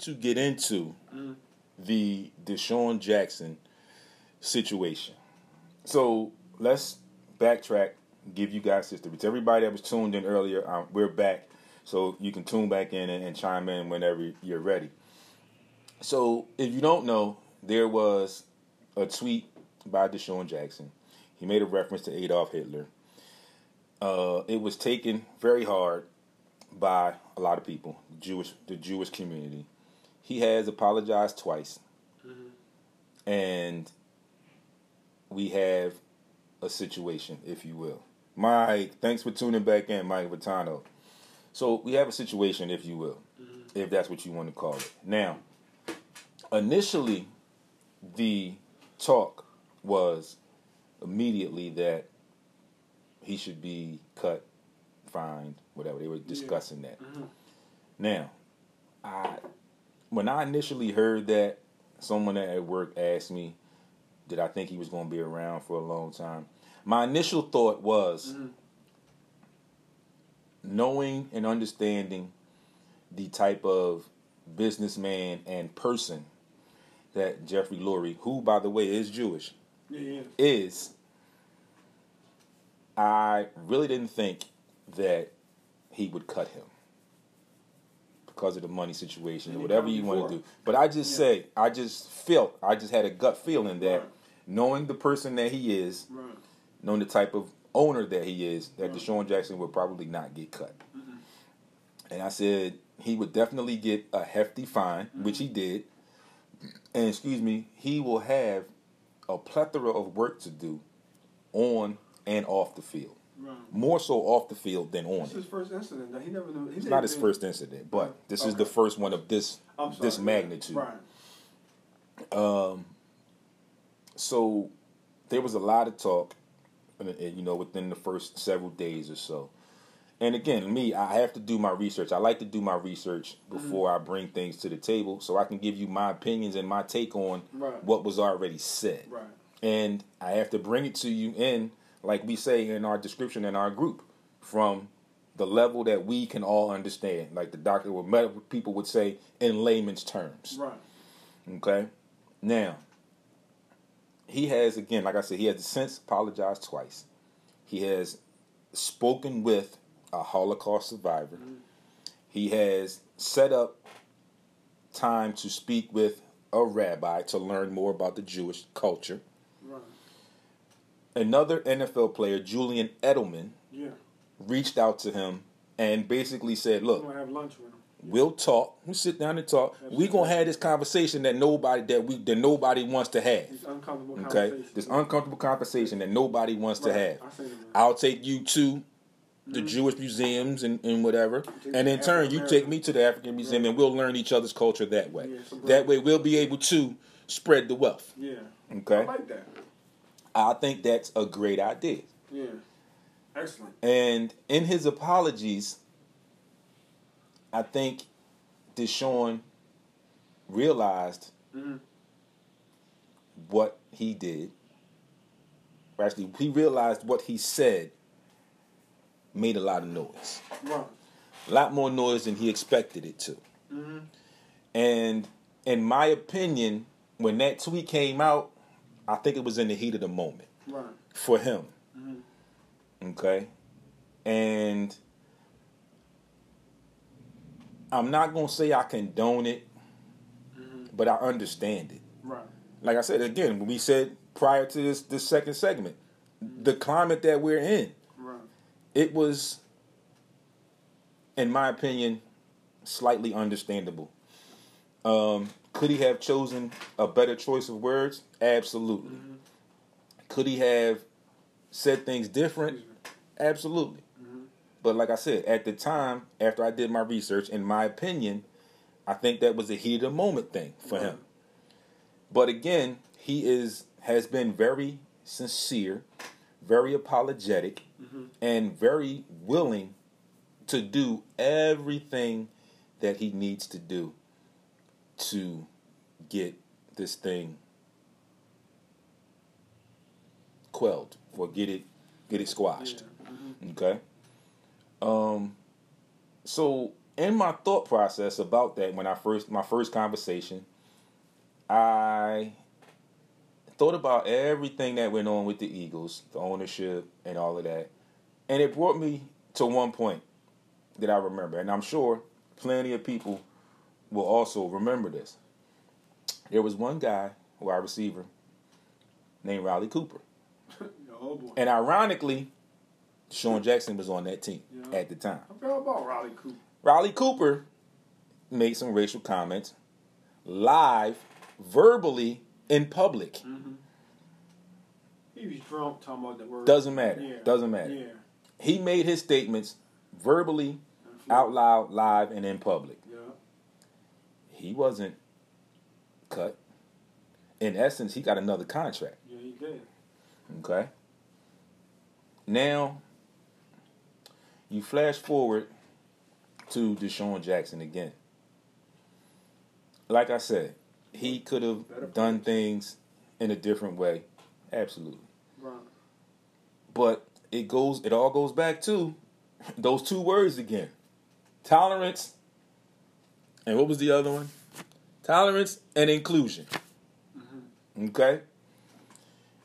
to get into the DeSean Jackson situation. So let's backtrack, give you guys history. To everybody that was tuned in earlier, um, we're back. So you can tune back in and, and chime in whenever you're ready. So if you don't know, there was a tweet by DeSean Jackson. He made a reference to Adolf Hitler. Uh, it was taken very hard by a lot of people, Jewish, the Jewish community. He has apologized twice, mm-hmm. and we have a situation, if you will. Mike, thanks for tuning back in, Mike Vitano. So we have a situation, if you will, mm-hmm. if that's what you want to call it. Now, initially, the talk was immediately that he should be cut, fined, whatever. They were discussing that. Mm-hmm. Now, I when I initially heard that, someone at work asked me, did I think he was going to be around for a long time? My initial thought was mm-hmm. knowing and understanding the type of businessman and person that Jeffrey Lurie, who by the way is Jewish, yeah. is I really didn't think that he would cut him because of the money situation or And whatever you want to do. But I just Yeah. say, I just felt, I just had a gut feeling that Right. knowing the person that he is, Right. knowing the type of owner that he is, that Right. DeSean Jackson would probably not get cut. And I said he would definitely get a hefty fine, which he did. And excuse me, he will have a plethora of work to do on and off the field. Right. More so off the field than on This is it. his first incident. He never knew. He It's not his first incident, but this is the first one of this sorry, this magnitude. Right. Um, so there was a lot of talk, you know, within the first several days or so. And again, me, I have to do my research. I like to do my research mm-hmm. before I bring things to the table, so I can give you my opinions and my take on Right. what was already said. Right. And I have to bring it to you in, like we say in our description in our group, from the level that we can all understand, like the doctor or medical people would say in layman's terms. Right. Okay. Now, he has again, like I said, he has since apologized twice. He has spoken with a Holocaust survivor. Mm-hmm. He has set up time to speak with a rabbi to learn more about the Jewish culture. Right. Another NFL player, Julian Edelman, Yeah. reached out to him and basically said, "Look, have lunch with him. We'll talk. We'll sit down and talk. We're gonna have this conversation that nobody that we that nobody wants to have. Uncomfortable Okay, conversation. this uncomfortable conversation that nobody wants to have. I seen it, man. I'll take you to the mm-hmm. Jewish museums and, and whatever, and in turn you take me to the African Museum, Right. and we'll learn each other's culture that way. Yeah, that way we'll be able to spread the wealth. Yeah. Okay, I like that. I think that's a great idea. Yeah. Excellent. And in his apologies, I think DeSean realized Mhm. what he did. Or Actually, he realized what he said made a lot of noise. A lot more noise than he expected it to. Mm-hmm. And in my opinion, when that tweet came out, I think it was in the heat of the moment Right. for him. Mhm. Okay? And I'm not going to say I condone it, but I understand it. Right. Like I said again, when we said prior to this this second segment, the climate that we're in, Right. it was in my opinion slightly understandable. Um, could he have chosen a better choice of words? Absolutely. Mm-hmm. Could he have said things different? Absolutely. Mm-hmm. But like I said, at the time, after I did my research, in my opinion, I think that was a heat of the moment thing for him. But again, he is has been very sincere, very apologetic, mm-hmm. and very willing to do everything that he needs to do to get this thing quelled or get it get it squashed. Yeah. Mhm. Okay. Um. So in my thought process about that, when I first my first conversation, I thought about everything that went on with the Eagles, the ownership, and all of that, and it brought me to one point that I remember, and I'm sure plenty of people will also remember this. There was one guy, wide receiver, named Riley Cooper. oh boy. And ironically, Sean Jackson was on that team Yeah. at the time. I about Riley Cooper. Riley Cooper made some racial comments live, verbally, in public. Mm-hmm. He was drunk talking about that word. Doesn't matter. Yeah. Doesn't matter. Yeah. He made his statements verbally, out loud, live, and in public. He wasn't cut. In essence, he got another contract. Yeah, he did. Okay. Now, you flash forward to DeSean Jackson again. Like I said, he could have done things in a different way. Absolutely. Right. But it goes it all goes back to those two words again. Tolerance and what was the other one? Tolerance and inclusion. Okay?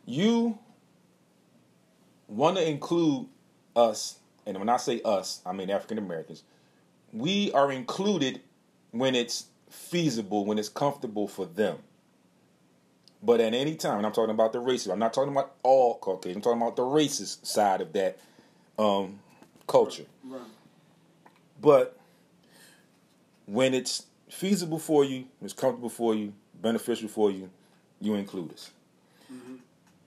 You want to include us, and when I say us, I mean African Americans. We are included when it's feasible, when it's comfortable for them. But at any time, and I'm talking about the racist, I'm not talking about all Caucasian, I'm talking about the racist side of that um, culture. Right. But when it's feasible for you, it's comfortable for you, beneficial for you, you include us. Mm-hmm.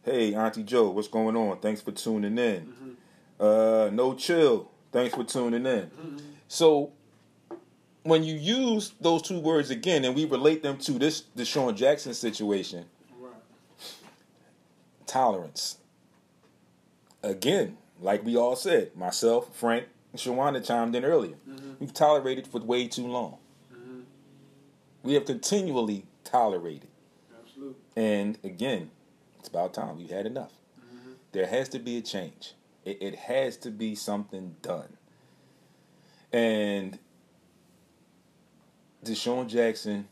Hey, Auntie Joe, what's going on? Thanks for tuning in. Mm-hmm. Uh, no chill. Thanks for tuning in. Mm-hmm. So when you use those two words again, and we relate them to this DeSean Jackson situation, Right. tolerance. Again, like we all said, myself, Frank, Shawana chimed in earlier. Mm-hmm. We've tolerated for way too long. Mm-hmm. We have continually tolerated. Absolutely. And again, it's about time. We've had enough. Mm-hmm. There has to be a change. It, it has to be something done. And DeSean Jackson,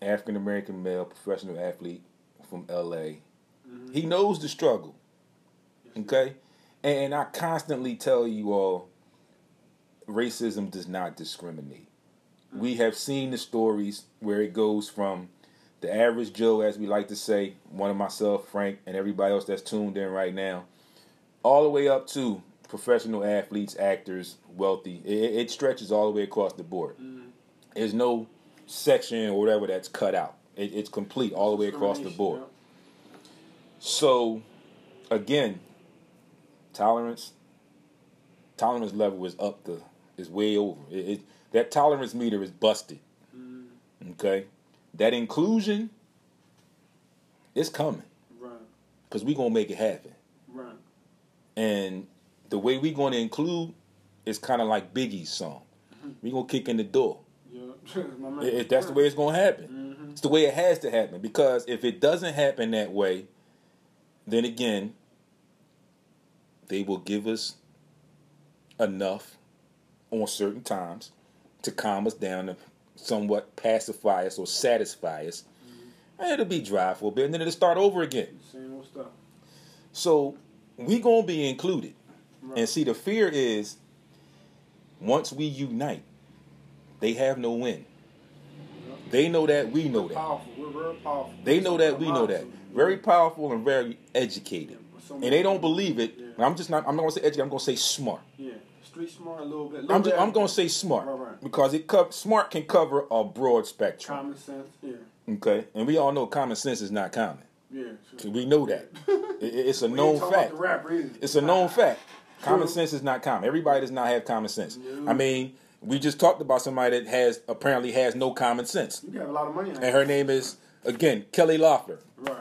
African American male professional athlete from LA, mm-hmm. he knows the struggle. Okay? And I constantly tell you all racism does not discriminate. We mm. have seen the stories where it goes from the average Joe, as we like to say, one of myself, Frank, and everybody else that's tuned in right now, all the way up to professional athletes, actors, wealthy. It, it stretches all the way across the board. Mm. There's no section or whatever that's cut out. It, it's complete all the way across the board. So, again, tolerance, tolerance level is up the, is way over. It, it, that tolerance meter is busted. Okay, that inclusion is coming Right. because we gonna make it happen. Right. And the way we gonna include is kind of like Biggie's song. We gonna kick in the door. Yeah. It- it- that's the way it's gonna happen. Mhm. It's the way it has to happen because if it doesn't happen that way, then again, they will give us enough on certain times to calm us down and somewhat pacify us or satisfy us. And it'll be dry for a bit, and then it'll start over again. Same old stuff. So we gonna be included. Right. And see, the fear is once we unite, they have no win. They know that, we know that. Powerful. We're very powerful. They know that, we know that. Very powerful and very educated. So And they don't believe it. Yeah. I'm just not. I'm not gonna say educated. I'm gonna say smart. Yeah. Street smart a little bit. I'm little just, I'm gonna say smart Right, right. because it co- smart can cover a broad spectrum. common sense. Yeah. Okay, and we all know common sense is not common. Yeah. Sure. We know that. It- it's a known fact. Rapper. It's a known fact. Common True. sense is not common. Everybody does not have common sense. No. I mean, we just talked about somebody that has apparently has no common sense, You have a lot of money. and her name is again Kelly Loeffler, Right.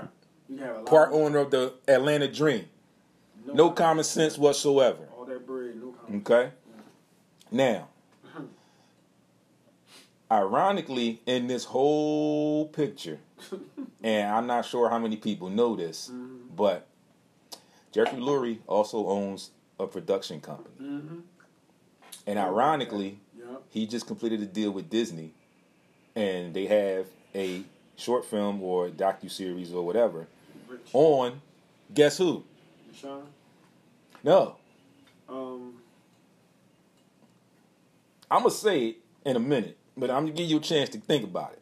You can have a part owner of the Atlanta Dream. No common sense whatsoever. All that bread, no common. Okay. Now, ironically, in this whole picture, and I'm not sure how many people know this, but Jeffrey Lurie also owns a production company. Mm-hmm. And ironically. Yeah. He just completed a deal with Disney, and they have a short film or docu series or whatever Rich. on. Guess who? DeSean. No, Um. I'm gonna say it in a minute, but I'm gonna give you a chance to think about it.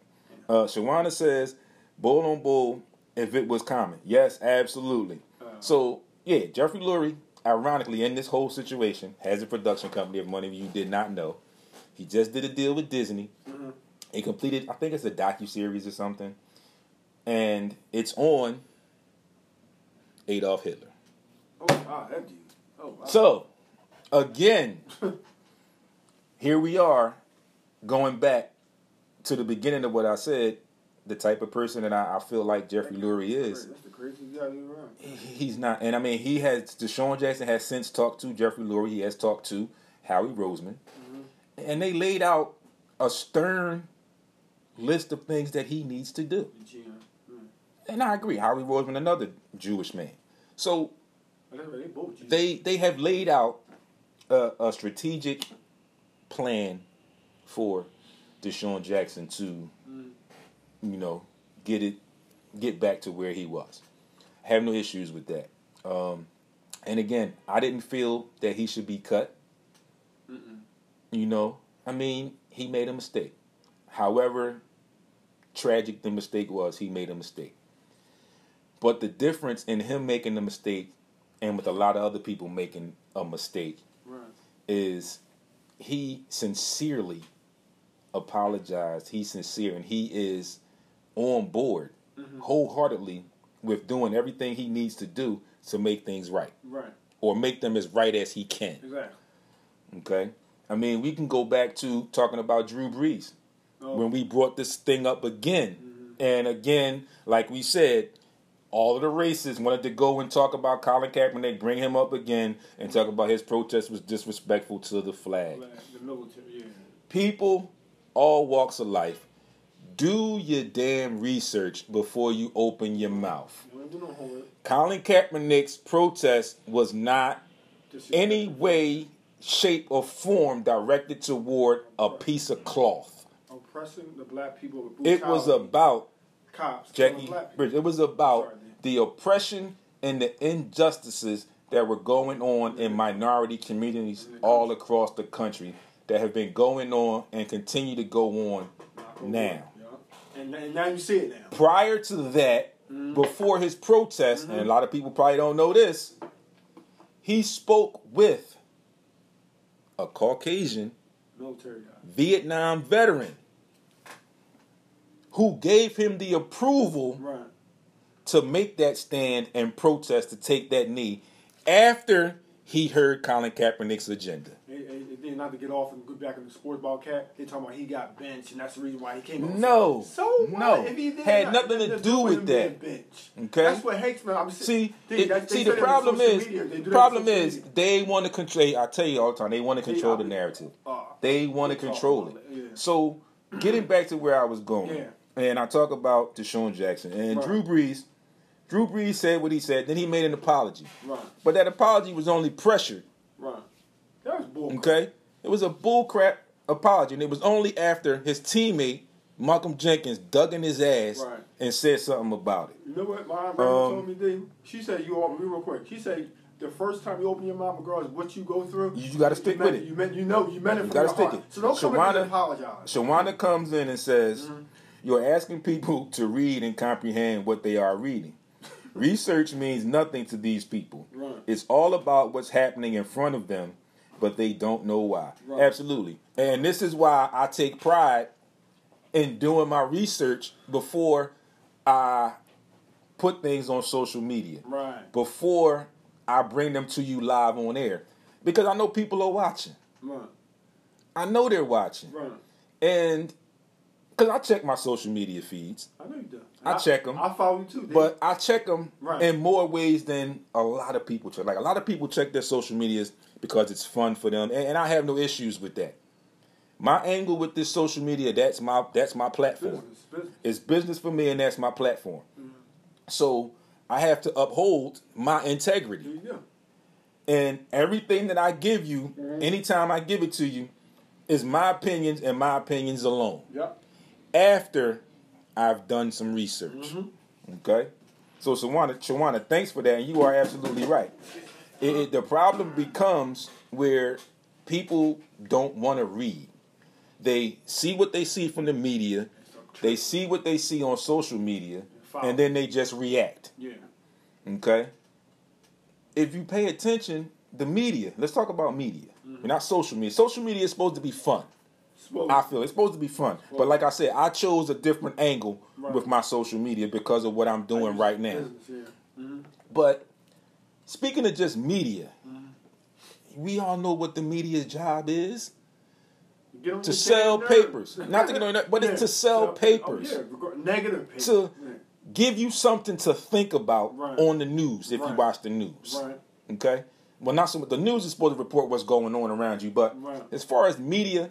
Uh, Shawana says, "Bull on bull." If it was common, yes, absolutely. Uh, So yeah, Jeffrey Lurie, ironically, in this whole situation, has a production company. If one of you did not know, he just did a deal with Disney. mhm. He completed, I think it's a docu series or something, and it's on Adolf Hitler. Oh wow, that dude. Oh wow. So again, here we are, going back to the beginning of what I said. The type of person that I, I feel like Jeffrey Lurie is, That's the craziest guy you around. he- he's not. And I mean, he has. DeSean Jackson has since talked to Jeffrey Lurie. He has talked to Howie Roseman, and they laid out a stern list of things that he needs to do. Mm. And I agree. Howie Roseman, another Jewish man. So They they they they have laid out a, a strategic plan for DeSean Jackson to, Mm. you know, get it get back to where he was. I have no issues with that. Um, and again, I didn't feel that he should be cut. Mm-mm. You know, I mean, he made a mistake. However tragic the mistake was, he made a mistake. But the difference in him making the mistake and with a lot of other people making a mistake Right. is he sincerely apologized. He's sincere and he is on board Mhm. wholeheartedly with doing everything he needs to do to make things right Right. or make them as right as he can. Exactly. Okay? I mean, we can go back to talking about Drew Brees Oh. when we brought this thing up again. Mhm. And again, like we said, all of the racists wanted to go and talk about Colin Kaepernick, bring him up again, and talk about his protest was disrespectful to the flag. The military. Yeah. People, all walks of life, do your damn research before you open your mouth. You don't do no. Colin Kaepernick's protest was not any way, shape, or form directed toward a piece of cloth. oppressing the black people. With It was about cops. Jackie. Bridge. It was about Sorry. The oppression and the injustices that were going on in minority communities all across the country that have been going on and continue to go on now. And, and now you see it now. Prior to that, Mm-hmm. before his protest, and a lot of people probably don't know this, he spoke with a Caucasian Military guy. Vietnam veteran who gave him the approval Right. To make that stand and protest to take that knee after he heard Colin Kaepernick's agenda. And, then not to get off and go back in the sports ball cap. They talking about he got benched and that's the reason why he came. on. No, So no, If he did had not, nothing to do with that. Okay. That's what hates me. I'm See, it- see, the problem is, media. They do that in problem is, media. they want to control. I tell you all the time, they want to control the narrative. Uh, They want to control it. yeah. So, getting back to where I was going, Yeah. and I talk about DeSean Jackson and Right. Drew Brees. Drew Brees said what he said. Then he made an apology, Right. but that apology was only pressured. Right. That was bull. Okay, it was a bullcrap apology, and it was only after his teammate Malcolm Jenkins dug in his ass Right. and said something about it. You know what my grandma Um, told me, D? She said you all me real quick. She said the first time you open your mouth, regardless of what you go through, You- you gotta stick meant, with it. You meant you know you meant it You from gotta stick heart. it. So don't come in and Shawana- apologize. Shawana comes in and says, Mm-hmm. You're asking people to read and comprehend what they are reading. Research means nothing to these people. Right. It's all about what's happening in front of them, but they don't know why. Right. Absolutely. And this is why I take pride in doing my research before I put things on social media. Right. Before I bring them to you live on air. Because I know people are watching. Right. I know they're watching. Right. And because I check my social media feeds, I know you do. I check them. I follow you too. D. but I check them Right. in more ways than a lot of people check. Like a lot of people check their social medias because it's fun for them, and, and I have no issues with that. My angle with this social media, that's my that's my platform. business, business. It's business for me, and that's my platform. Mm-hmm. So I have to uphold my integrity. And everything that I give you, Mhm. anytime I give it to you, is my opinions and my opinions alone. Yep. After I've done some research. Mm-hmm. Okay? So Shawana, Shawana, thanks for that, and you are absolutely right. It, it- the problem becomes where people don't want to read. They see what they see from the media, they see what they see on social media, and then they just react. Yeah. Okay? If you pay attention, the media, let's talk about media. Mm-hmm. Not social media. Social media is supposed to be fun. Supposed- I feel it's supposed to be fun. But like I said, I chose a different angle Right. with my social media because of what I'm doing right now. Business, yeah. Mm-hmm. But speaking of just media, mm-hmm. we all know what the media's job is to sell papers. Not to get on that, but Yeah, it's to sell oh, papers. Oh, yeah, negative papers. To yeah. give you something to think about Right. on the news if you watch the news. Right. Okay? Well, not so much. The news is supposed to report what's going on around you, but Right. as far as media,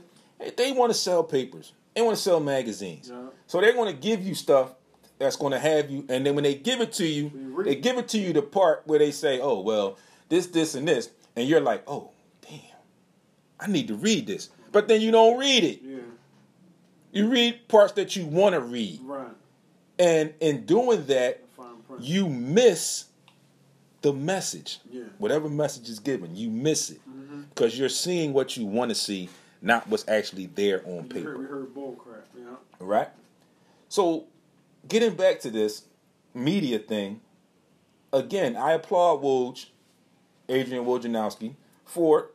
they- want to sell papers. They want to sell magazines. Yeah. So they're going to give you stuff that's going to have you, and then when they give it to you, they give it to you the part where they say, "Oh, well, this, this, and this," and you're like, "Oh, damn, I need to read this," but then you don't read it. Yeah. You read parts that you want to read, Right. and in doing that, you miss the message. Yeah. Whatever message is given, you miss it Mm-hmm. because you're seeing what you want to see, not what's actually there on We heard, paper. we heard bull crap. Yeah. Right? So, getting back to this media thing, again, I applaud Woj, Adrian Wojnarowski, for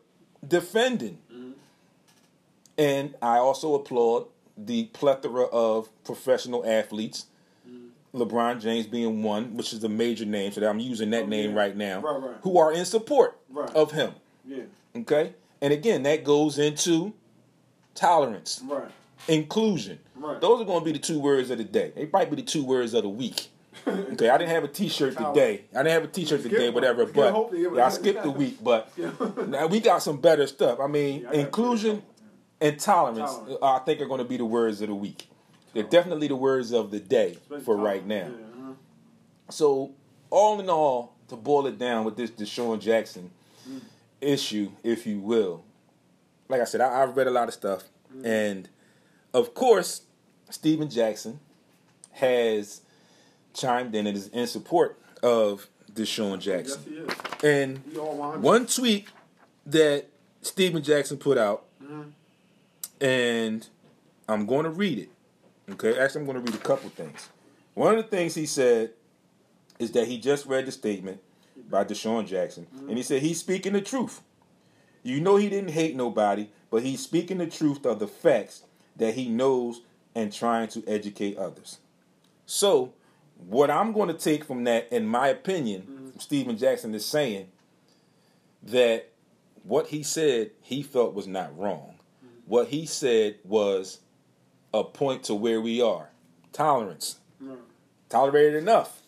defending. Mm-hmm. And I also applaud the plethora of professional athletes, mm-hmm. LeBron James being one, which is a major name, so that I'm using that Oh, name yeah. right now, Right, right. who are in support Right. of him. Yeah. Okay? And again, that goes into tolerance Right. inclusion. Right. Those are going to be the two words of the day. They might be the two words of the week. Okay, I didn't have a T-shirt today. I didn't have a T-shirt today, whatever. But hope to get yeah, I skipped the week. But now we got some better stuff. I mean, inclusion and tolerance, I think, are going to be the words of the week. They're definitely the words of the day for right now. Uh-huh. So, all in all, to boil it down with this DeSean Jackson issue, if you will, like I said, I, I've read a lot of stuff, mm-hmm. and of course, Stephen Jackson has chimed in and is in support of DeSean Yes, Jackson. he is. And He all 100. one tweet that Stephen Jackson put out, mm-hmm. and I'm going to read it. Okay, actually, I'm going to read a couple things. One of the things he said is that he just read the statement by DeSean Jackson, and he mm. said he's speaking the truth. You know, he didn't hate nobody, but he's speaking the truth of the facts that he knows and trying to educate others. So, what I'm going to take from that, in my opinion, mm. Stephen Jackson is saying that what he said he felt was not wrong. Mm. What he said was a point to where we are tolerance. Right. Tolerated enough.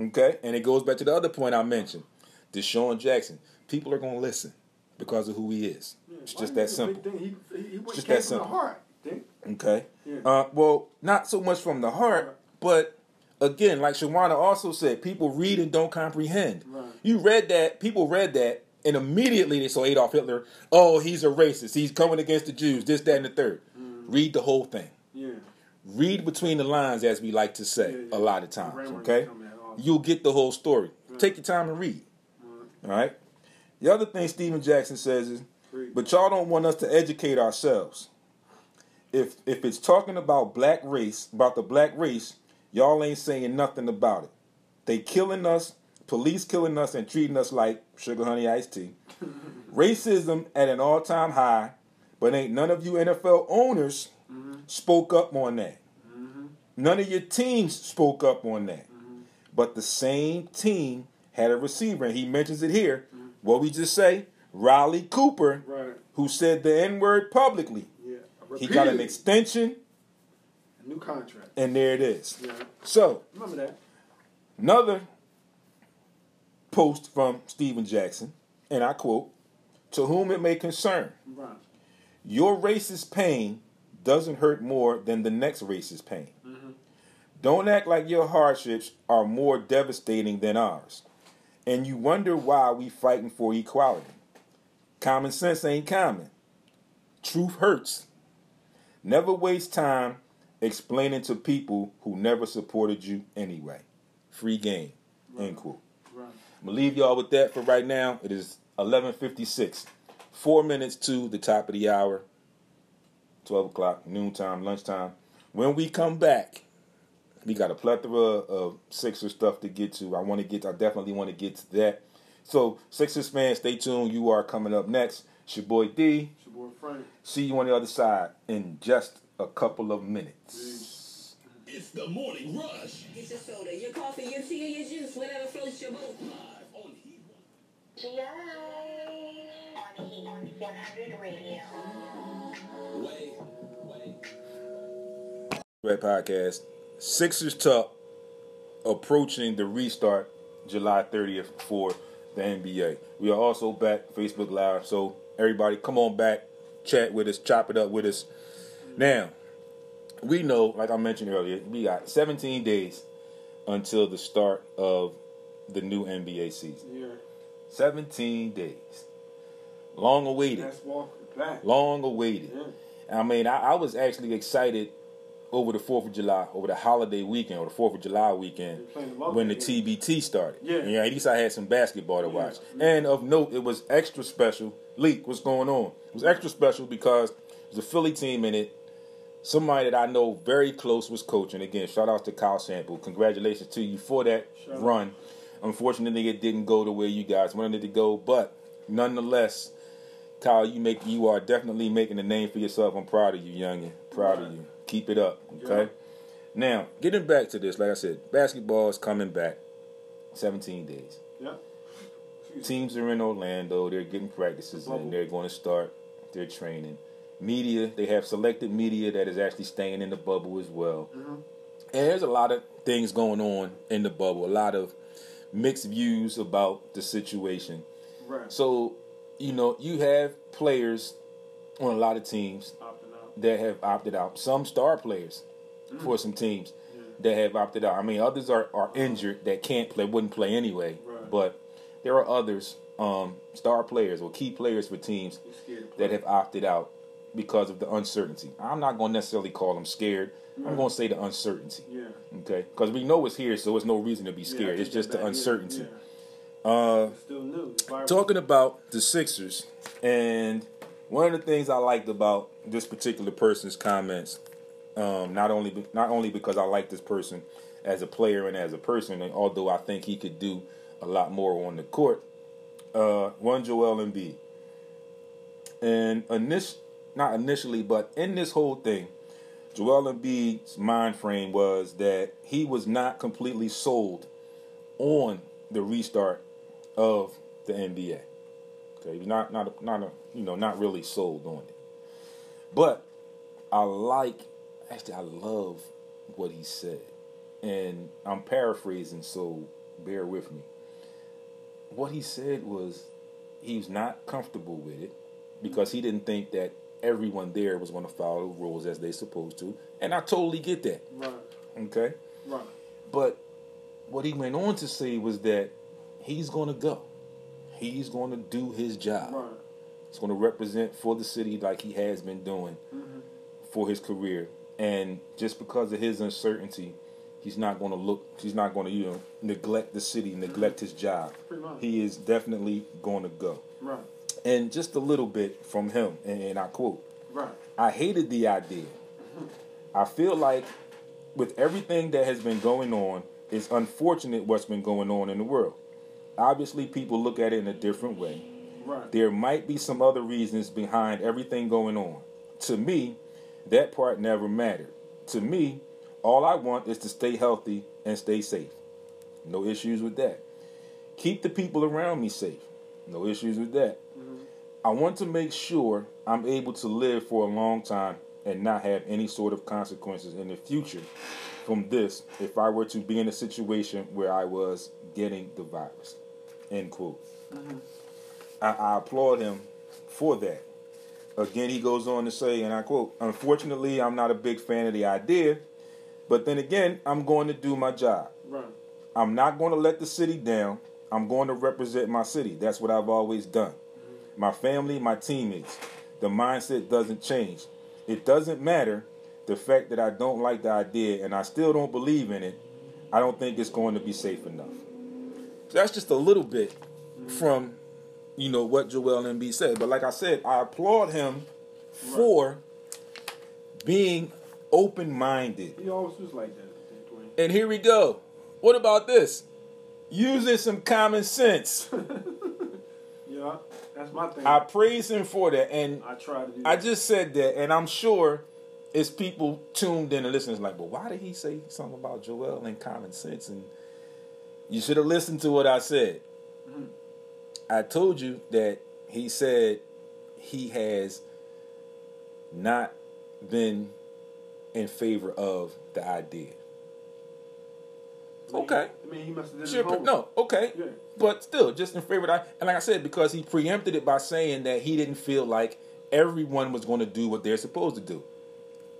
Okay? And it goes back to the other point I mentioned DeSean Jackson. People are going to listen because of who he is. Yeah. It's just that simple. He, he, he, just that from simple. the heart. Okay? Yeah. Uh, well, not so much from the heart, but again, like Shawana also said, people read and don't comprehend. Right. You read that, people read that, and immediately they saw Adolf Hitler. Oh, he's a racist. He's coming against the Jews. This, that, and the 3rd Mm-hmm. Read the whole thing. Yeah. Read between the lines, as we like to say Yeah, a lot of times. Okay, come at all. You'll get the whole story. Take your time and read. All right. The other thing Stephen Jackson says is, but y'all don't want us to educate ourselves. If if it's talking about black race, about the black race, y'all ain't saying nothing about it. They killing us, police killing us, and treating us like sugar honey iced tea. Racism at an all time high, but ain't none of you NFL owners mm-hmm. spoke up on that. Mm-hmm. None of your teams spoke up on that. But the same team had a receiver, and he mentions it here. What we just say, Riley Cooper, Right. who said the N word publicly. Yeah. He got an extension, A new contract. and there it is. Yeah. So, Remember that. another post from Stephen Jackson, and I quote, To whom it may concern, Right. your racist pain doesn't hurt more than the next racist pain. Don't act like your hardships are more devastating than ours. And you wonder why we fighting for equality. Common sense ain't common. Truth hurts. Never waste time explaining to people who never supported you anyway. Free game. End quote. Right. I'm gonna leave y'all with that for right now. It is 11:56, four minutes to the top of the hour. 12 o'clock, noontime, lunchtime. When we come back, we got a plethora of Sixers stuff to get to. I want to get. I definitely want to get to that. So, Sixers fans, stay tuned. You are coming up next. It's your boy D. It's your boy Frank. See you on the other side in just a couple of minutes. Peace. It's the morning rush. Get your soda, your coffee, your tea, or your juice, whatever floats your boat. Live on Heat One. GI on Heat 100 Radio. Way, way. Red Podcast. Sixers Talk approaching the restart July 30th for the NBA. We are also back Facebook Live, so everybody come on back, chat with us, chop it up with us. Now, we know, like I mentioned earlier, we got 17 days until the start of the new NBA season. Yeah. 17 days. Long awaited. Long awaited. Yeah. I mean, I, I was actually excited over the Fourth of July, over the holiday weekend or the Fourth of July weekend They're playing love when the. TBT started. Yeah. yeah, at least I had some basketball to Yeah. watch. And of note, it was extra special. Leak, what's going on? It was extra special because there's a Philly team in it. Somebody that I know very close was coaching. Again, shout out to Kyle Sample. Congratulations to you for that Shout out. run. Unfortunately, it didn't go the way you guys wanted it to go, but nonetheless, Kyle, you make you are definitely making a name for yourself. I'm proud of you, youngin. Proud of you. Keep it up, okay? Yeah. Now, getting back to this, like I said, basketball is coming back. 17 days. Yeah. Teams are in Orlando. They're getting practices Bubble. in. They're going to start their training. Media, they have selected media that is actually staying in the bubble as well. Mm-hmm. And there's a lot of things going on in the bubble. A lot of mixed views about the situation. Right. So, you know, you have players on a lot of teams. That have opted out. Some star players for some teams that have opted out. I mean, others are, are injured that can't play, wouldn't play anyway. Right. But there are others, um, star players or key players for teams You're scared to play. that have opted out because of the uncertainty. I'm not going to necessarily call them scared. I'm going to say the uncertainty. Yeah. Okay, because we know it's here, so it's no reason to be scared. take it's just the uncertainty. Yeah. Uh, still new. Talking about the Sixers, and one of the things I liked about this particular person's comments, um, not only not only because I like this person as a player and as a person, and although I think he could do a lot more on the court, uh, one Joel Embiid, and init- not initially, but in this whole thing, Joel Embiid's mind frame was that he was not completely sold on the restart of the NBA. Okay, not not a, not a, you know not really sold on it. But I like actually I love what he said, and I'm paraphrasing, so bear with me. What he said was he was not comfortable with it because he didn't think that everyone there was going to follow the rules as they supposed to, and I totally get that. Right. Okay. Right. But what he went on to say was that he's going to go. He's going to do his job. Right. He's going to represent for the city like he has been doing Mm-hmm. for his career. And just because of his uncertainty, he's not going to look. He's not going to you know neglect the city, neglect his job. He is definitely going to go. Right. And just a little bit from him, and, and I quote. Right. I hated the idea. I feel like with everything that has been going on, it's unfortunate what's been going on in the world. Obviously, people look at it in a different way. Right. There might be some other reasons behind everything going on. To me, that part never mattered. To me, all I want is to stay healthy and stay safe. No issues with that. Keep the people around me safe. No issues with that. Mm-hmm. I want to make sure I'm able to live for a long time and not have any sort of consequences in the future from this if I were to be in a situation where I was getting the virus. End quote. Mm-hmm. I, I applaud him for that. Again, he goes on to say, and I quote, Unfortunately, I'm not a big fan of the idea, but then again, I'm going to do my job. Right. I'm not going to let the city down. I'm going to represent my city. That's what I've always done. Mm-hmm. My family, my teammates. the mindset doesn't change. It doesn't matter the fact that I don't like the idea and I still don't believe in it. I don't think it's going to be safe enough. That's just a little bit from, you know, what Joel Embiid said. But like I said, I applaud him for being open-minded. He always was like that. And here we go. What about this? Using some common sense. Yeah, that's my thing. I praise him for that. And I try to do. I just said that, and I'm sure it's people tuned in and listening like, but why did he say something about Joel and common sense? And you should have listened to what I said. Mm-hmm. I told you that he said he has not been in favor of the idea. Okay. I mean, he must have Sure, homework. no, okay, Yeah. but still, just in favor of that. And like I said, because he preempted it by saying that he didn't feel like everyone was going to do what they're supposed to do.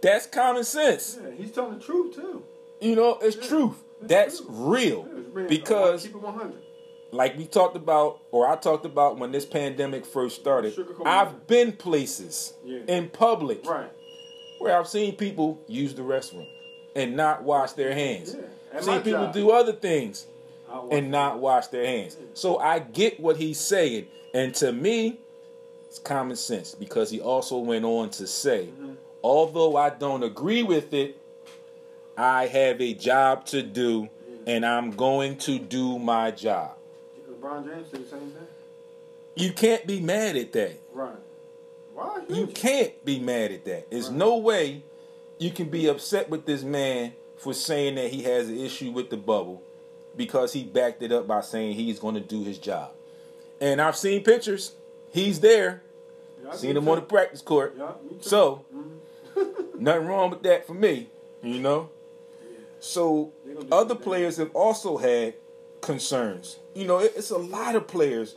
That's common sense. Yeah, he's telling the truth too. You know, it's Yeah, truth. That's real. Real. Because, keep it 100. like we talked about, or I talked about when this pandemic first started, I've been places Yeah. in public Right. where I've seen people use the restroom and not wash their hands. Yeah. I've seen people job. do other things and not wash their hands. So I get what he's saying. And to me, it's common sense because he also went on to say, Mm-hmm. although I don't agree with it, I have a job to do and I'm going to do my job. LeBron James said the same thing. You can't be mad at that. Right. Why? You can't be mad at that. There's no way you can be upset with this man for saying that he has an issue with the bubble because he backed it up by saying he's going to do his job. And I've seen pictures. He's there. Yeah, Seen him on the practice court. Yeah, too. So, mm-hmm. nothing wrong with that for me, you know? So, They gonna do other players have also had concerns. You know, it's a lot of players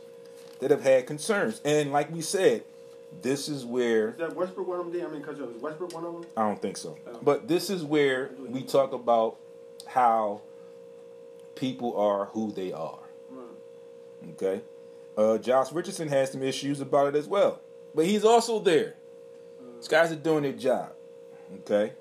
that have had concerns. And like we said, this is where Is that Westbrook one of them? I mean, because was Westbrook one of them? I don't think so. Oh. But this is where we talk about how people are who they are. Right. Okay? Uh, Josh Richardson has some issues about it as well. But he's also there. These guys are doing their job. Okay?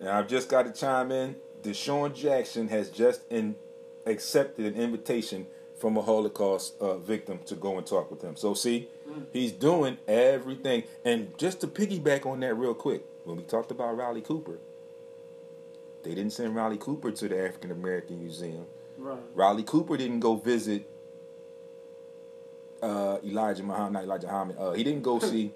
Now, I've just got to chime in. DeSean Jackson has just in, accepted an invitation from a Holocaust uh, victim to go and talk with him. So, see, he's doing everything. And just to piggyback on that real quick, when we talked about Riley Cooper, they didn't send Riley Cooper to the African American Museum. Right. Riley Cooper didn't go visit uh, Elijah Muhammad, not Elijah Muhammad. Uh, he didn't go see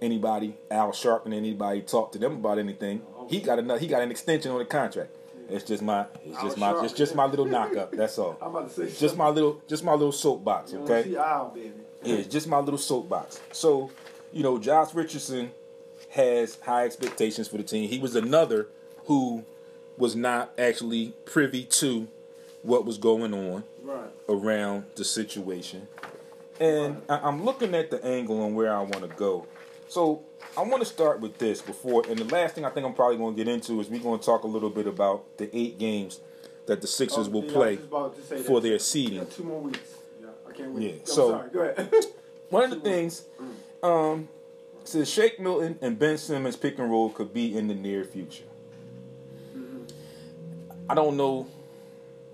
anybody, Al Sharpton, anybody talk to them about anything. He got another. He got an extension on the contract. It's just my. It's just my. It's just my little knock up. That's all. I'm about to say Just my little. Just my little soapbox. You Okay. See Al, baby. Yeah, it's just my little soapbox. So, you know, Josh Richardson has high expectations for the team. He was another who was not actually privy to what was going on Right. around the situation. And I- I'm looking at the angle on where I want to go. So I want to start with this before, and the last thing I think I'm probably going to get into is we're going to talk a little bit about the eight games that the Sixers Oh, will yeah, play was just about to say for that. their seeding. two more weeks. Yeah, I can't wait. Yeah, I'm so- sorry. Go ahead. One of the things, mm. um, says Shake Milton and Ben Simmons pick and roll could be in the near future. Mm-hmm. I don't know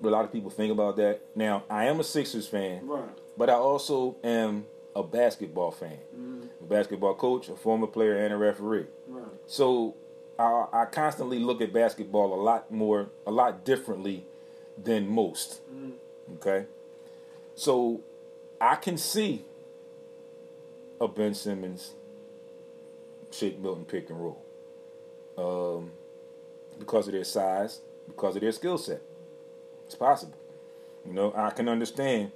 what a lot of people think about that. Now, I am a Sixers fan, right. but I also am a basketball fan. Mm-hmm. A basketball coach, a former player, and a referee. Right. So I, I constantly look at basketball a lot more, a lot differently than most. Okay, so I can see a Ben Simmons, Shake Milton pick and roll, um, because of their size, because of their skill set. It's possible. You know, I can understand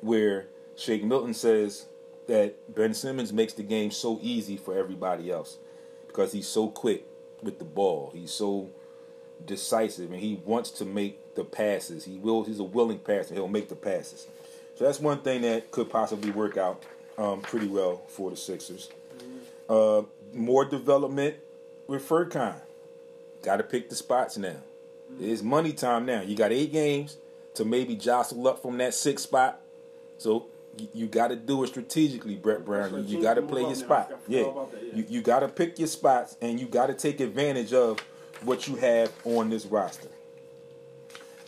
where Shake Milton says that Ben Simmons makes the game so easy for everybody else because he's so quick with the ball. He's so decisive and he wants to make the passes. He will. He's a willing passer. He'll make the passes. So that's one thing that could possibly work out um, pretty well for the Sixers. Uh, more development with Furkan. Got to pick the spots now. It's money time now. You got eight games to maybe jostle up from that sixth spot. So you, you got to do it strategically, Brett Brown. You, you got to play your move up now. I spot. Yeah, yeah. you you got to pick your spots, and you got to take advantage of what you have on this roster.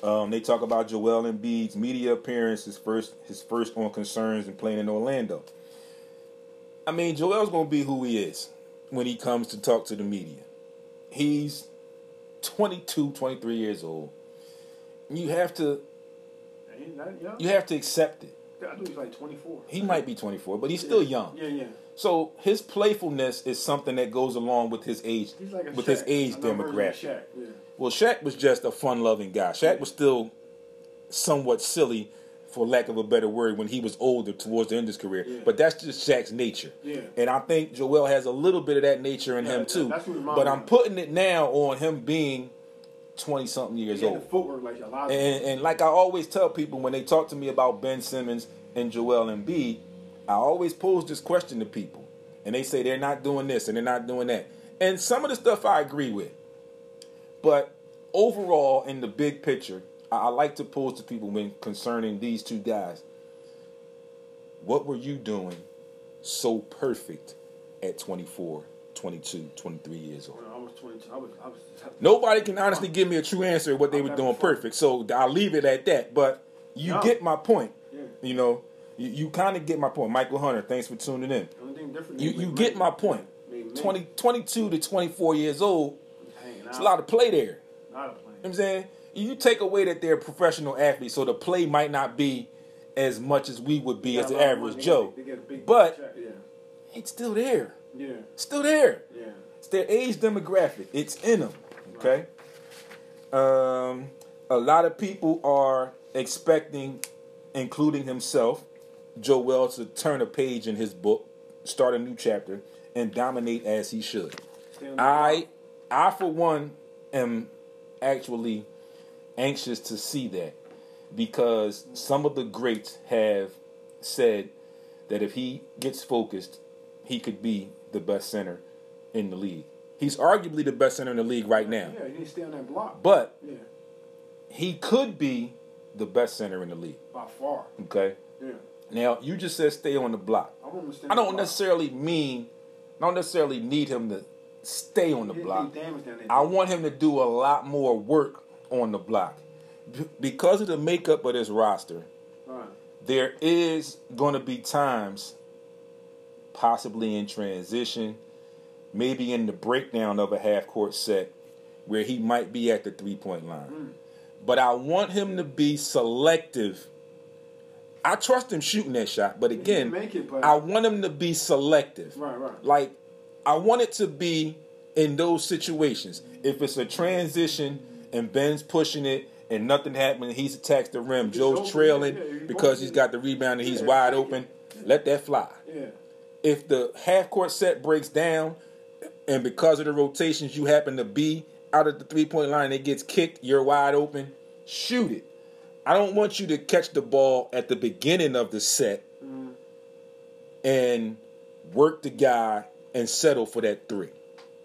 Um, they talk about Joel Embiid's media appearance, his first his first on concerns and playing in Orlando. I mean, Joel's going to be who he is when he comes to talk to the media. He's 22, 23 years old. You have to Ain't that young? you have to accept it. I think he's like 24. He might be 24, but he's still young. Yeah, yeah. So his playfulness is something that goes along with his age, He's like with Shaq. his age demographic. Shaq, yeah. Well, Shaq was just a fun-loving guy. Shaq was still somewhat silly, for lack of a better word, when he was older towards the end of his career. Yeah. But that's just Shaq's nature. Yeah. And I think Joel has a little bit of that nature in Yeah, him too. that's what reminds But I'm putting it now on him being 20 something years He old. footwork like a lot And, and like I always tell people when they talk to me about Ben Simmons and Joel Embiid, I always pose this question to people. And they say they're not doing this and they're not doing that. And some of the stuff I agree with. But overall, in the big picture, I, I like to pose to people when concerning these two guys. What were you doing so perfect at 24, 22, 23 years old? I was 22. I was, I was Nobody can honestly give me a true answer of what they were doing perfect. So I'll leave it at that. But you No. get my point. Yeah. You know, you, you kind of get my point. Michael Hunter, thanks for tuning in. Only thing different. You you get my point. I 20, 22 to 24 years old, it's a lot of play there. You know Not a plan. what I'm saying? You take away that they're professional athletes, so the play might not be as much as we would be as the a lot of average money. Joe. They get, they get a big But yeah, it's still there. yeah, Still there. yeah. It's their age demographic. It's in them. Okay. Um, a lot of people are expecting, including himself, Joel to turn a page in his book, start a new chapter, and dominate as he should. Stay on the I, I for one, am actually anxious to see that because some of the greats have said that if he gets focused, he could be the best center in the league. He's arguably the best center in the league right now, Yeah, you need to stay on that block. but yeah, he could be the best center in the league. by far. Okay. Yeah, Now you just said stay on the block. I. I don't block. necessarily mean, I don't necessarily need him to stay on the He- he block. damaged down there. I want him to do a lot more work on the block. B- because of the makeup of this roster, Right. there is going to be times, possibly in transition, maybe in the breakdown of a half court set, where he might be at the three point line. Mm. But I want him to be selective. I trust him shooting that shot, but again, it, but- I want him to be selective. Right, right. Like, I want it to be in those situations. If it's a transition and Ben's pushing it and nothing happening, he's attacks the rim. Joe's trailing because he's got the rebound and he's wide open. Let that fly. Yeah, If the half court set breaks down and because of the rotations you happen to be out at the three point line, it gets kicked, you're wide open, shoot it. I don't want you to catch the ball at the beginning of the set and work the guy and settle for that three.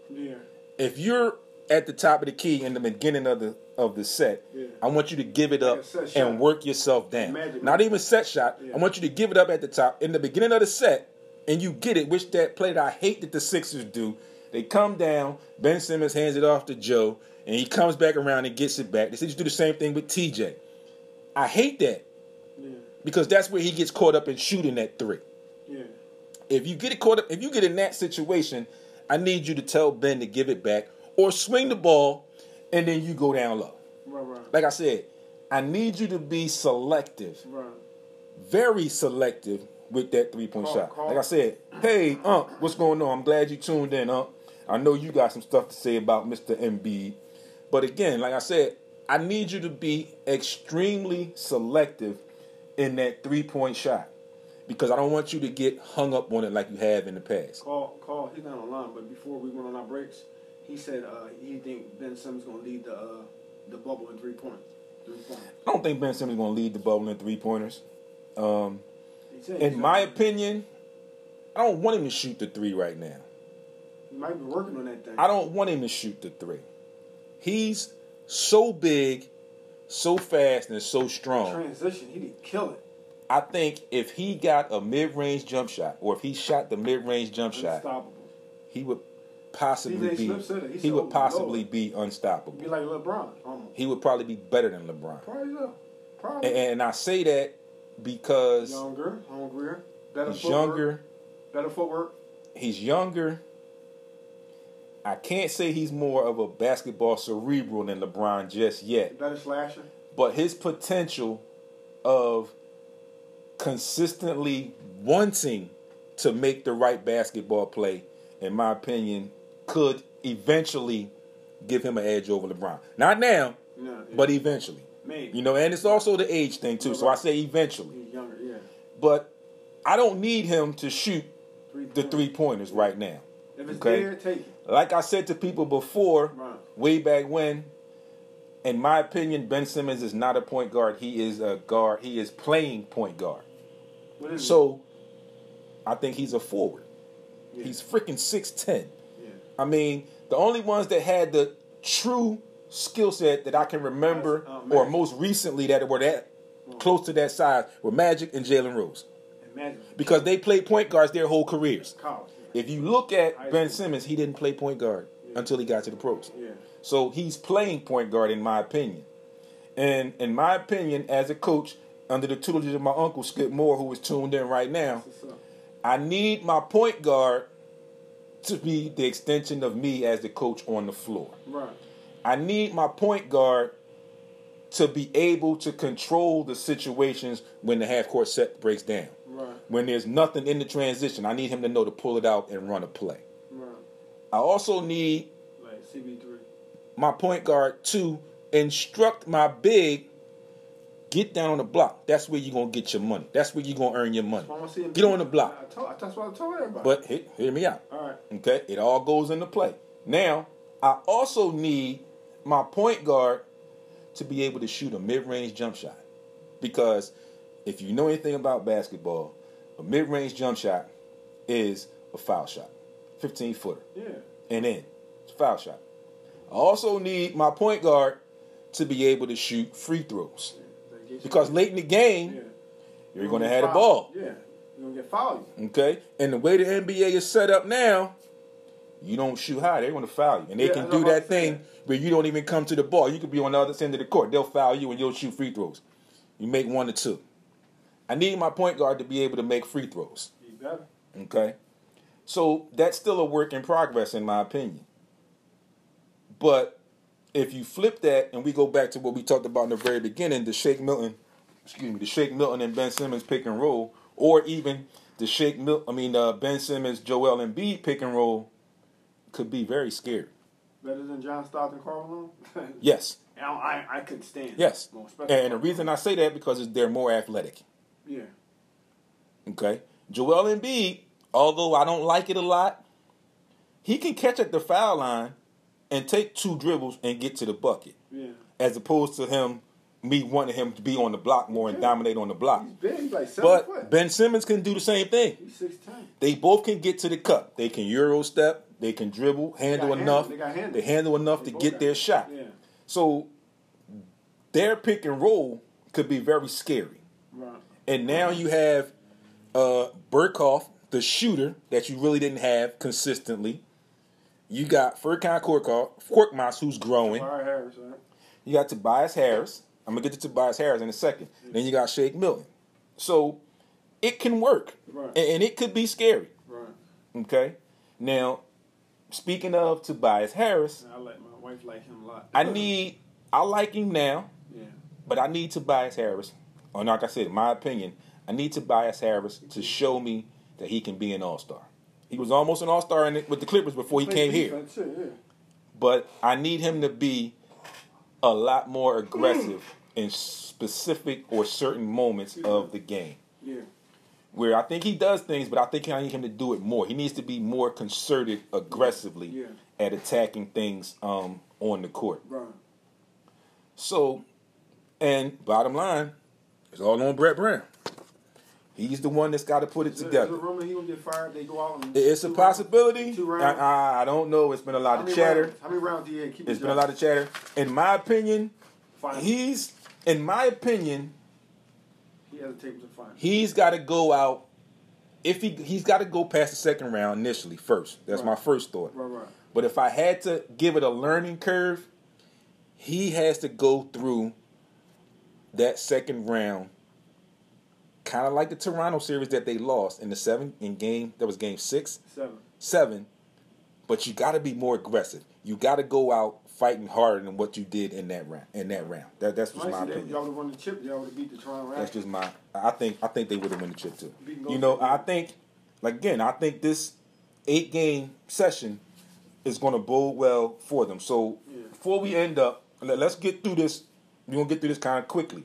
yeah. If you're at the top of the key in the beginning of the of the set, Yeah. I want you to give it up set and work yourself down. Magic Not even set shot. Yeah. I want you to give it up at the top in the beginning of the set, and you get it. Which that play that I hate that the Sixers do. They come down. Ben Simmons hands it off to Joe, and he comes back around and gets it back. They say you do the same thing with TJ. I hate that Yeah, because that's where he gets caught up in shooting that three. yeah, If you get it caught up, if you get in that situation, I need you to tell Ben to give it back or swing the ball, and then you go down low. right, right, Like I said, I need you to be selective, right. very selective with that three point shot. call. Like I said, hey, Unc, what's going on? I'm glad you tuned in, Unc. I know you got some stuff to say about Mr. Embiid. But again, like I said, I need you to be extremely selective in that three point shot because I don't want you to get hung up on it like you have in the past. Call, call. He's not online, but before we went on our breaks, he said uh, he think Ben Simmons gonna lead the uh, the bubble in three points. Three point. I don't think Ben Simmons going to lead the bubble in three pointers. Um, in my opinion, I don't want him to shoot the three right now. He might be working on that thing. I don't want him to shoot the three. He's so big, so fast, and so strong. transition. He did kill it. I think if he got a mid-range jump shot, or if he shot the mid-range jump shot, he would possibly be Smith said it. He would "Oh, possibly Lord." be unstoppable. Be like LeBron. Almost. He would probably be better than LeBron. Probably so. Probably. And, and I say that because younger, hungrier, better he's footwork. younger, Better footwork. he's younger. I can't say he's more of a basketball cerebral than LeBron just yet, Better slasher. but his potential of consistently wanting to make the right basketball play, in my opinion, could eventually give him an edge over LeBron. Not now, yeah. but eventually. maybe. You know, and it's also the age thing too. So I say eventually. He's younger. Yeah. But I don't need him to shoot Three the three pointers right now. If it's okay. there, take it. Like I said to people before, Right. way back when, in my opinion, Ben Simmons is not a point guard. He is a guard. He is playing point guard. What is So I think he's a forward. Yeah. He's freaking 6'10. Yeah. I mean, the only ones that had the true skill set that I can remember, uh, or most recently that were that close to that size, were Magic and Jalen Rose. Imagine. Because they played point guards their whole careers. College. If you look at Ben. Simmons, he didn't play point guard until he got to the pros. Yeah. So he's playing point guard, in my opinion. And in my opinion, as a coach, under the tutelage of my uncle Skip Moore, who is tuned in right now, I need my point guard to be the extension of me as the coach on the floor. Right. I need my point guard to be able to control the situations when the half court set breaks down. When there's nothing in the transition, I need him to know to pull it out and run a play. Right. I also need Like CP3. my point guard to instruct my big get down on the block. That's where you're gonna get your money. That's where you're gonna earn your money. I want to see him. Get on the block. I told, that's what I told everybody. But he- hear me out. all right. Okay, it all goes into play. Now, I also need my point guard to be able to shoot a mid-range jump shot. Because if you know anything about basketball, a mid-range jump shot is a foul shot. 15 footer. Yeah. And in. It's a foul shot. I also need my point guard to be able to shoot free throws. Because late in the game, yeah. you're You going to have the ball. Yeah. You're gonna get fouled. Okay? And the way the NBA is set up now, you don't shoot high, they're going to foul you. And they Yeah, can do that thing where you don't even come to the ball. You could be on the other end of the court. They'll foul you and you'll shoot free throws. You make one or two. I need my point guard to be able to make free throws. Okay? So that's still a work in progress, in my opinion. But if you flip that and we go back to what we talked about in the very beginning, the Shake Milton, excuse me, the Shake Milton and Ben Simmons pick and roll, or even the Shake Milton, I mean uh, Ben Simmons, Joel Embiid pick and roll, could be very scary. Better than John Stockton, Karl Malone. Yes, I, I I couldn't stand. it. yes. And the reason I say that because they're more athletic. Yeah. Okay. Joel Embiid, although I don't like it a lot, he can catch at the foul line and take two dribbles and get to the bucket. Yeah. As opposed to him, me wanting him to be on the block more and dominate on the block. He's big. He's like But foot. Ben Simmons can do the same thing. He's. They both can get to the cup. They can euro step. They can dribble, handle got enough. handle. They handle. They handle enough They to get their shot. Yeah. So their pick and roll could be very scary. Right. And now you have uh Burkhoff, the shooter that you really didn't have consistently. You got Furkan Korkmaz, who's growing. Harris, right? You got Tobias Harris. I'm gonna get to Tobias Harris in a second. Then you got Shake Milton. So it can work, Right. and, and it could be scary. Right. Okay. Now, speaking of Tobias Harris, I like my wife like him a lot. I need. I like him now, Yeah. but I need Tobias Harris. Or like I said, in my opinion, I need Tobias Harris to show me that he can be an All Star. He was almost an All Star with the Clippers before he came here. defense, too, yeah. but I need him to be a lot more aggressive in specific or certain moments of the game. Yeah. Where I think he does things, but I think I need him to do it more. He needs to be more concerted aggressively Yeah. at attacking things um, on the court. Right. So, and bottom line, it's all on Brett Brown. He's the one that's got to put it Is there- together. Is a rumor he gonna get fired? They go out It's a possibility. Two I, rounds. I, I don't know. It's been a lot How of chatter. rounds? How many rounds do you keep? It's been a lot of chatter. In my opinion, Fine. he's in my opinion, He has to take to the final. He's got to go out. If he he's got to go past the second round initially first. That's my first thought. Right, right. But if I had to give it a learning curve, he has to go through that second round, kind of like the Toronto series that they lost in the seven in game. That was game six, Seven. seven. But you got to be more aggressive. You got to go out fighting harder than what you did in that round. In that round, that, that's just Might my that opinion. y'all would have won the chip. Y'all would have beat the Toronto Raptors. That's just my. I think. I think they would have won the chip too. You know, I think. Like again, I think this eight game session is going to bode well for them. So Yeah. before we end up, let, us get through this. We're gonna get through this kind of quickly.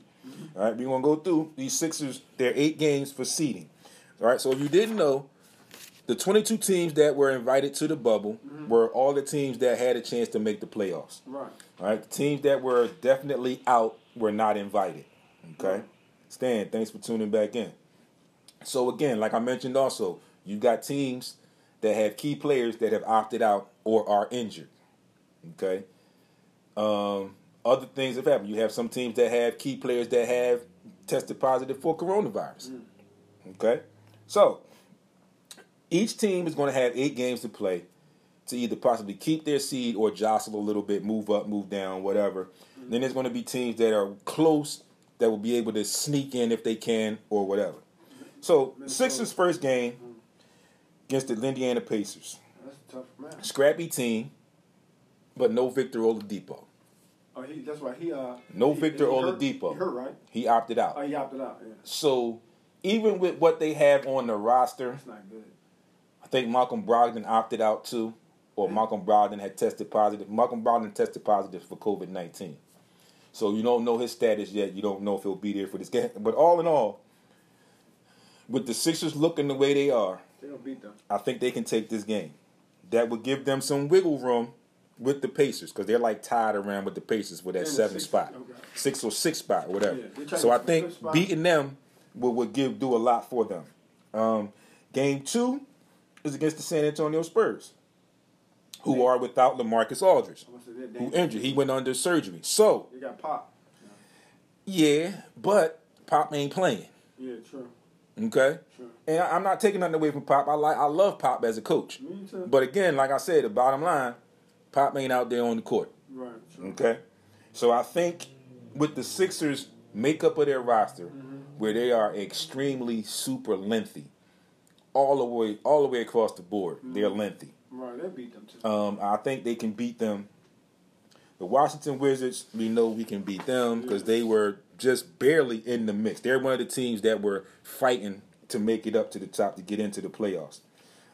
All right, we're gonna go through these Sixers. They're eight games for seeding. All right, so if you didn't know, the 22 teams that were invited to the bubble Mm-hmm. were all the teams that had a chance to make the playoffs. Right. All right, the teams that were definitely out were not invited. Okay, Stan, thanks for tuning back in. So again, like I mentioned, also you got teams that have key players that have opted out or are injured. Okay, um, other things have happened. You have some teams that have key players that have tested positive for coronavirus. Mm. Okay, so each team is going to have eight games to play to either possibly keep their seed or jostle a little bit, move up, move down, whatever. Mm. Then there's going to be teams that are close that will be able to sneak in if they can or whatever. So Sixers first game mm. against the Indiana Pacers, That's a tough match. scrappy team, but no Victor Oladipo. Oh, he. That's why he. Uh. No he, Victor he hurt- Oladipo. He hurt, right? He opted Oh, out. he opted out. Yeah. So even with what they have on the roster, not good. I think Malcolm Brogdon opted out too, or Malcolm Brogdon had tested positive. Malcolm Brogdon tested positive for COVID nineteen, so you don't know his status yet. You don't know if he'll be there for this game. But all in all, with the Sixers looking the way they are, They beat them. I think they can take this game. That would give them some wiggle room with the Pacers because they're like tied around with the Pacers with that They're in the seven spot, okay. six or six spot, whatever. Yeah, so I think beating them would, will give do a lot for them. Um, game two is against the San Antonio Spurs, who are without LaMarcus Aldridge, I'm gonna say they're who injured. He went under surgery. So They got pop. yeah, but Pop ain't playing. Yeah, true. Okay, Sure. and I, I'm not taking nothing away from Pop. I like I love Pop as a coach. Me too. But again, like I said, the bottom line, Pop ain't out there on the court. right. Okay, so I think with the Sixers' makeup of their roster, where they are extremely super lengthy, all the way all the way across the board, they're lengthy. Right. They beat them too. Um, I think they can beat them. The Washington Wizards, we know we can beat them because they were just barely in the mix. They're one of the teams that were fighting to make it up to the top to get into the playoffs.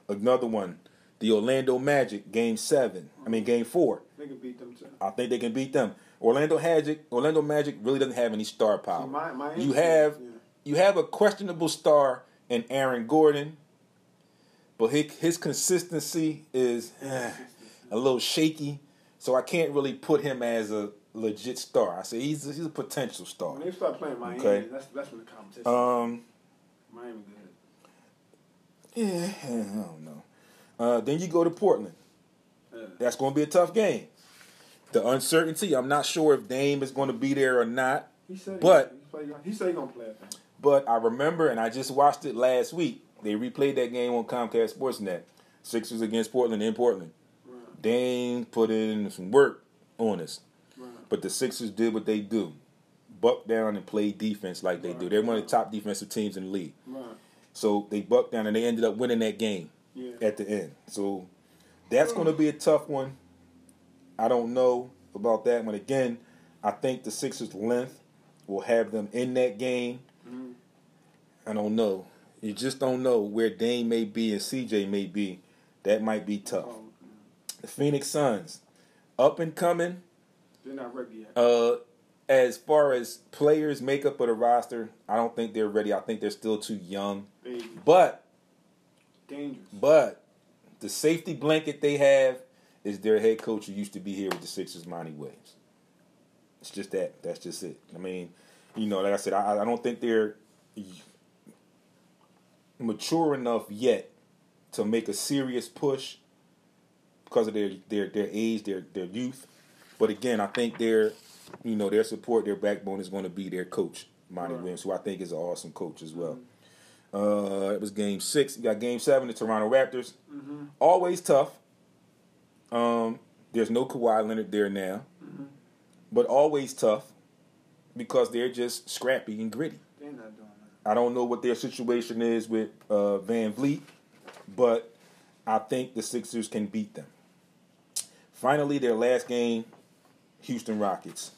Another one, the Orlando Magic, Game Seven. I mean, Game Four. they can beat them too. I think they can beat them. Orlando Magic, Orlando Magic really doesn't have any star power. See, my- my you have yeah. you have a questionable star in Aaron Gordon, but his, his consistency is eh, a little shaky. So I can't really put him as a legit star. I say he's he's a potential star. When they start playing Miami, Okay. that's that's when the competition. Um, Miami good. yeah, I don't know. Uh, then you go to Portland. Yeah. That's going to be a tough game. The uncertainty. I'm not sure if Dame is going to be there or not. He said. But- he, he said he's gonna play. But I remember, and I just watched it last week. They replayed that game on Comcast Sportsnet. Sixers against Portland in Portland. Right. Dame put in some work on us, Right. but the Sixers did what they do: buck down and play defense like they do. They're one of the top defensive teams in the league. Right. So they bucked down and they ended up winning that game Yeah. at the end. So that's going to be a tough one. I don't know about that one. Again, I think the Sixers' length will have them in that game. Mhm. I don't know. You just don't know where Dame may be and CJ may be. That might be tough. Oh, The Phoenix Suns, up and coming. they're not ready yet. Uh, as far as players makeup of the roster, I don't think they're ready. I think they're still too young. Baby. But Dangerous. But the safety blanket they have is their head coach who used to be here with the Sixers, Monty Williams. It's just that. That's just it. I mean, you know, like I said, I, I don't think they're mature enough yet to make a serious push because of their their their age, their their youth. But again, I think their you know their support, their backbone is going to be their coach Monty Right. Williams, who I think is an awesome coach as well. Mm-hmm. Uh, it was game six. You got game seven, the Toronto Raptors. Mm-hmm. Always tough. Um, there's no Kawhi Leonard there now, but always tough because they're just scrappy and gritty. They're not doing that. I don't know what their situation is with uh, VanVleet, but I think the Sixers can beat them. Finally, their last game, Houston Rockets.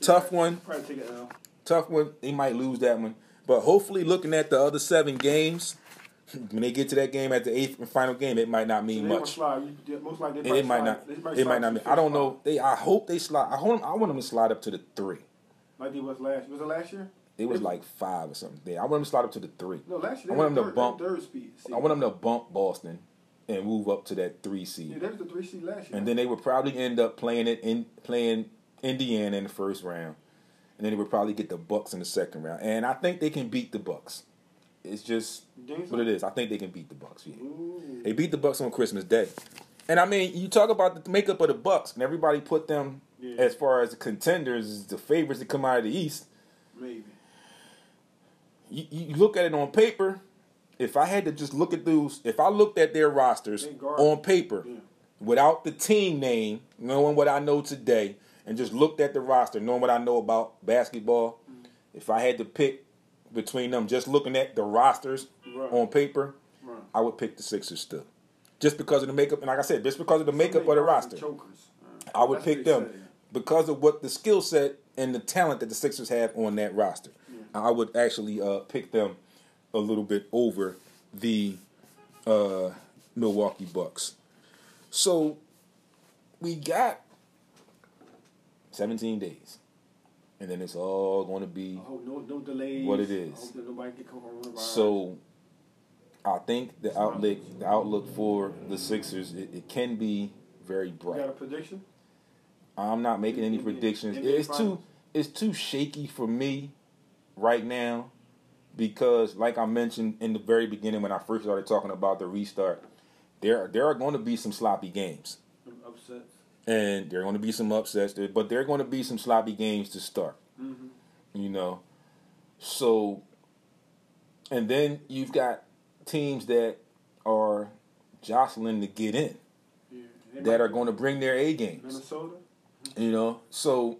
Tough one, Probably take it L. tough one. They might lose that one, but hopefully, looking at the other seven games, when they get to that game at the eighth and final game, it might not mean they gonna much. slide. Most likely, they And it might slide- not. they It probably might not. Mean, I don't know. They. I hope they slide. I hope. I want them to slide up to the three. Like they was last. Was it last year? It was like five or something. There. I want them to slide up to the three. No, last year. I want them to bump- Third speed. I want them to bump Boston and move up to that three seed. Yeah, that was the three seed last year. and then they would probably end up playing it in playing Indiana in the first round, and then they would probably get the Bucks in the second round. And I think they can beat the Bucks. It's just what it is. I think they can beat the Bucks. Yeah, they beat the Bucks on Christmas Day. And I mean, you talk about the makeup of the Bucks, and everybody put them Yeah. as far as the contenders, the favorites to come out of the East. Maybe. You, you look at it on paper. If I had to just look at those, if I looked at their rosters on paper, Yeah. without the team name, knowing what I know today, and just looked at the roster, knowing what I know about basketball, if I had to pick between them, just looking at the rosters Right. on paper, Right. I would pick the Sixers still. Just because of the makeup, and like I said, just because of the makeup of the roster, Chokers. Uh, I would that's pick them say. because of what the skill set and the talent that the Sixers have on that roster. I would actually uh, pick them a little bit over the uh, Milwaukee Bucks. So we got 17 days, and then it's all going to be I hope no, no delays. What it is. I hope that nobody get coronavirus. so. I think the outlook, the outlook for the Sixers, it, it can be very you bright. got a prediction? I'm not making any predictions. It's too it's too shaky for me right now because, like I mentioned in the very beginning when I first started talking about the restart, there there are going to be some sloppy games Upsets. And there are going to be some upsets, there, but there are going to be some sloppy games to start. Mm-hmm. You know, so and then you've got teams that are jostling to get in Yeah. That are going to bring their A games. Minnesota. You know, so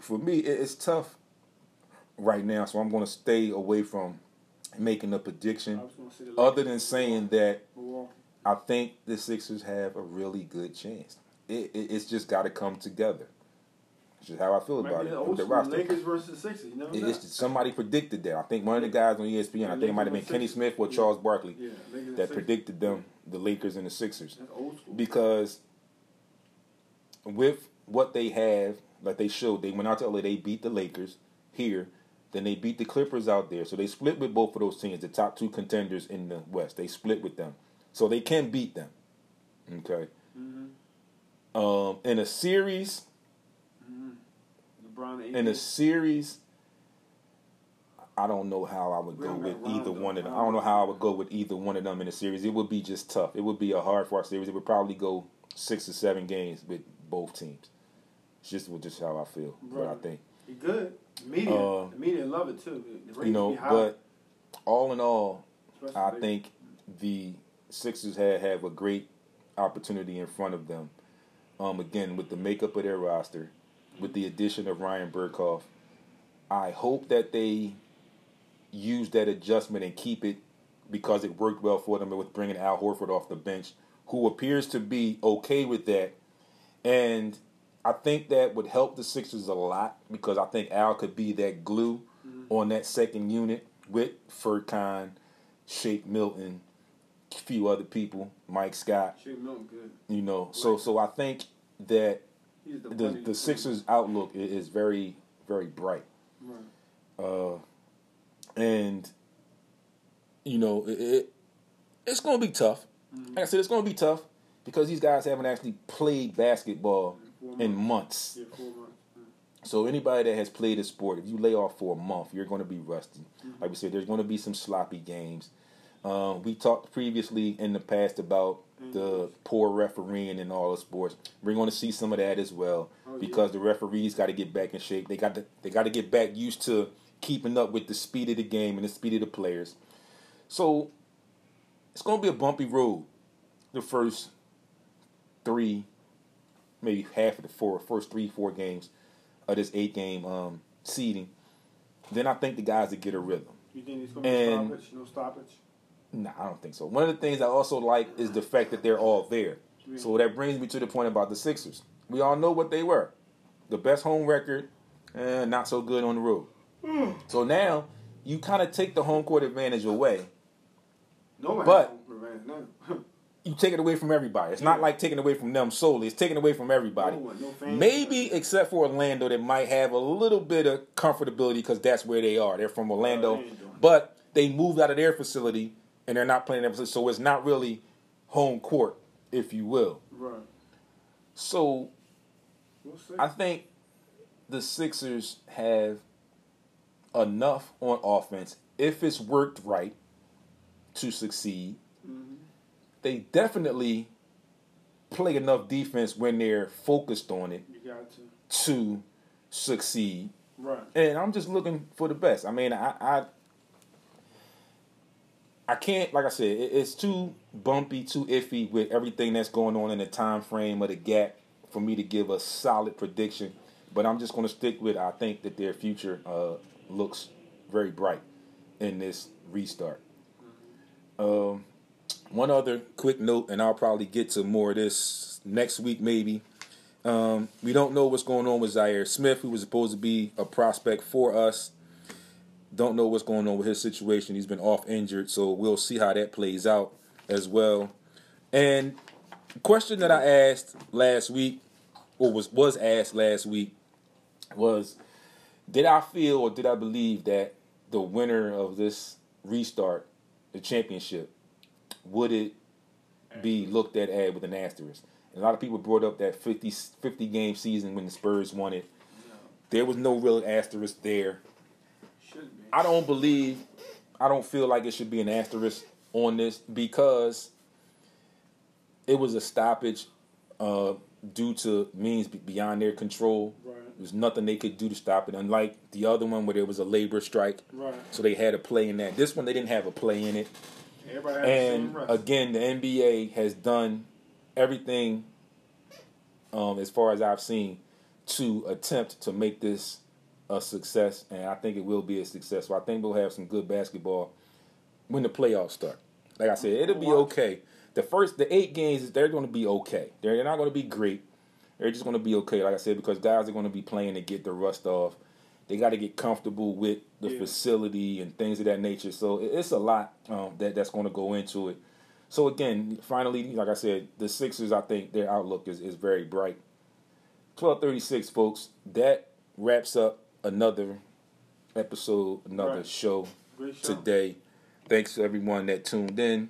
for me, it's tough right now. So I'm going to stay away from making a prediction, was going to say the other than saying that Milwaukee. I think the Sixers have a really good chance. It, it, it's just got to come together. It's is how I feel Might about it the with the roster. Lakers versus Sixers. You never It- somebody predicted that. I think one of the guys on ESPN, I think it might have been Kenny Smith or Charles Barkley, yeah, that Sixers. predicted them, the Lakers and the Sixers. That's old school. because with what they have, like they showed, they went out to LA, they beat the Lakers here, then they beat the Clippers out there. So they split with both of those teams, the top two contenders in the West. They split with them, so they can beat them. Okay. Mm-hmm. Um, in a series, LeBron and in a series, I don't know how I would We go with either one of them. I don't know how I would go with either one of them in a series. It would be just tough. It would be a hard fought series. It would probably go six or seven games with both teams. It's just just how I feel. What I Right. think. Good. Media. Uh, the media love it too. The You know, but all in all, I think the Sixers have, have a great opportunity in front of them. Um, again, with the makeup of their roster, with the addition of Ryan Burkhoff, I hope that they use that adjustment and keep it because it worked well for them with bringing Al Horford off the bench, who appears to be okay with that. And I think that would help the Sixers a lot because I think Al could be that glue on that second unit with Furkan, Shake Milton, few other people, Mike Scott. Shake Milton good. You know, so so I think that the, the the Sixers' outlook is very very bright. Right. Uh, and you know it, it it's going to be tough. Mm-hmm. Like I said, it's going to be tough because these guys haven't actually played basketball in months. Yeah, four months. So anybody that has played a sport, if you lay off for a month, you're going to be rusty. Mm-hmm. Like we said, there's going to be some sloppy games. Uh, we talked previously in the past about the poor refereeing in all the sports. We're going to see some of that as well Oh, yeah. because the referees got to get back in shape. They got to they got to get back used to keeping up with the speed of the game and the speed of the players. So it's going to be a bumpy road. The first three, maybe half of the four, first three four games of this eight game um, seeding. Then I think the guys that get a rhythm. You think it's gonna be stoppage? No stoppage. Nah, I don't think so. One of the things I also like is the fact that they're all there. So that brings me to the point about the Sixers. We all know what they were. The best home record, and not so good on the road. Hmm. So now you kind of take the home court advantage away. No. But- has home court advantage now. You take it away from everybody. It's not like taking away from them solely. It's taking away from everybody. No one, no. Maybe except for Orlando, that might have a little bit of comfortability because that's where they are. They're from Orlando, Orlando. but they moved out of their facility and they're not playing their so it's not really home court, if you will. right. So We'll. I think the Sixers have enough on offense if it's worked right to succeed. Mhm. They definitely play enough defense when they're focused on it You got to. to succeed. Right. And I'm just looking for the best. I mean, I I, I can't like I said, it, it's too bumpy, too iffy with everything that's going on in the time frame of the gap for me to give a solid prediction. But I'm just going to stick with I think that their future uh, looks very bright in this restart. Um, one other quick note, and I'll probably get to more of this next week, maybe. Um, we don't know what's going on with Zhaire Smith, who was supposed to be a prospect for us. Don't know what's going on with his situation. He's been off injured, so we'll see how that plays out as well. And question that I asked last week, or was was asked last week, was did I feel or did I believe that the winner of this restart, the championship, would it be looked at as with an asterisk? And a lot of people brought up that 50, 50 game season when the Spurs won it. There was no real asterisk there. I don't believe, I don't feel like it should be an asterisk on this because it was a stoppage uh, due to means beyond their control. Right. There's nothing they could do to stop it, unlike the other one where there was a labor strike. Right. So they had a play in that. This one, they didn't have a play in it. Everybody has the And again, the NBA has done everything, um, as far as I've seen, to attempt to make this a success, and I think it will be a success. So I think we'll have some good basketball when the playoffs start. Like I said, it'll be okay. The first, the eight games, they're going to be okay. They're, not going to be great. They're just going to be okay. Like I said, because guys are going to be playing to get the rust off. They got to get comfortable with the Yeah. facility and things of that nature. So it's a lot um, that that's going to go into it. So again, finally, like I said, the Sixers, I think their outlook is, is very bright. Twelve thirty six, folks. That wraps up another episode, another Right. show show. today. Thanks to everyone that tuned in.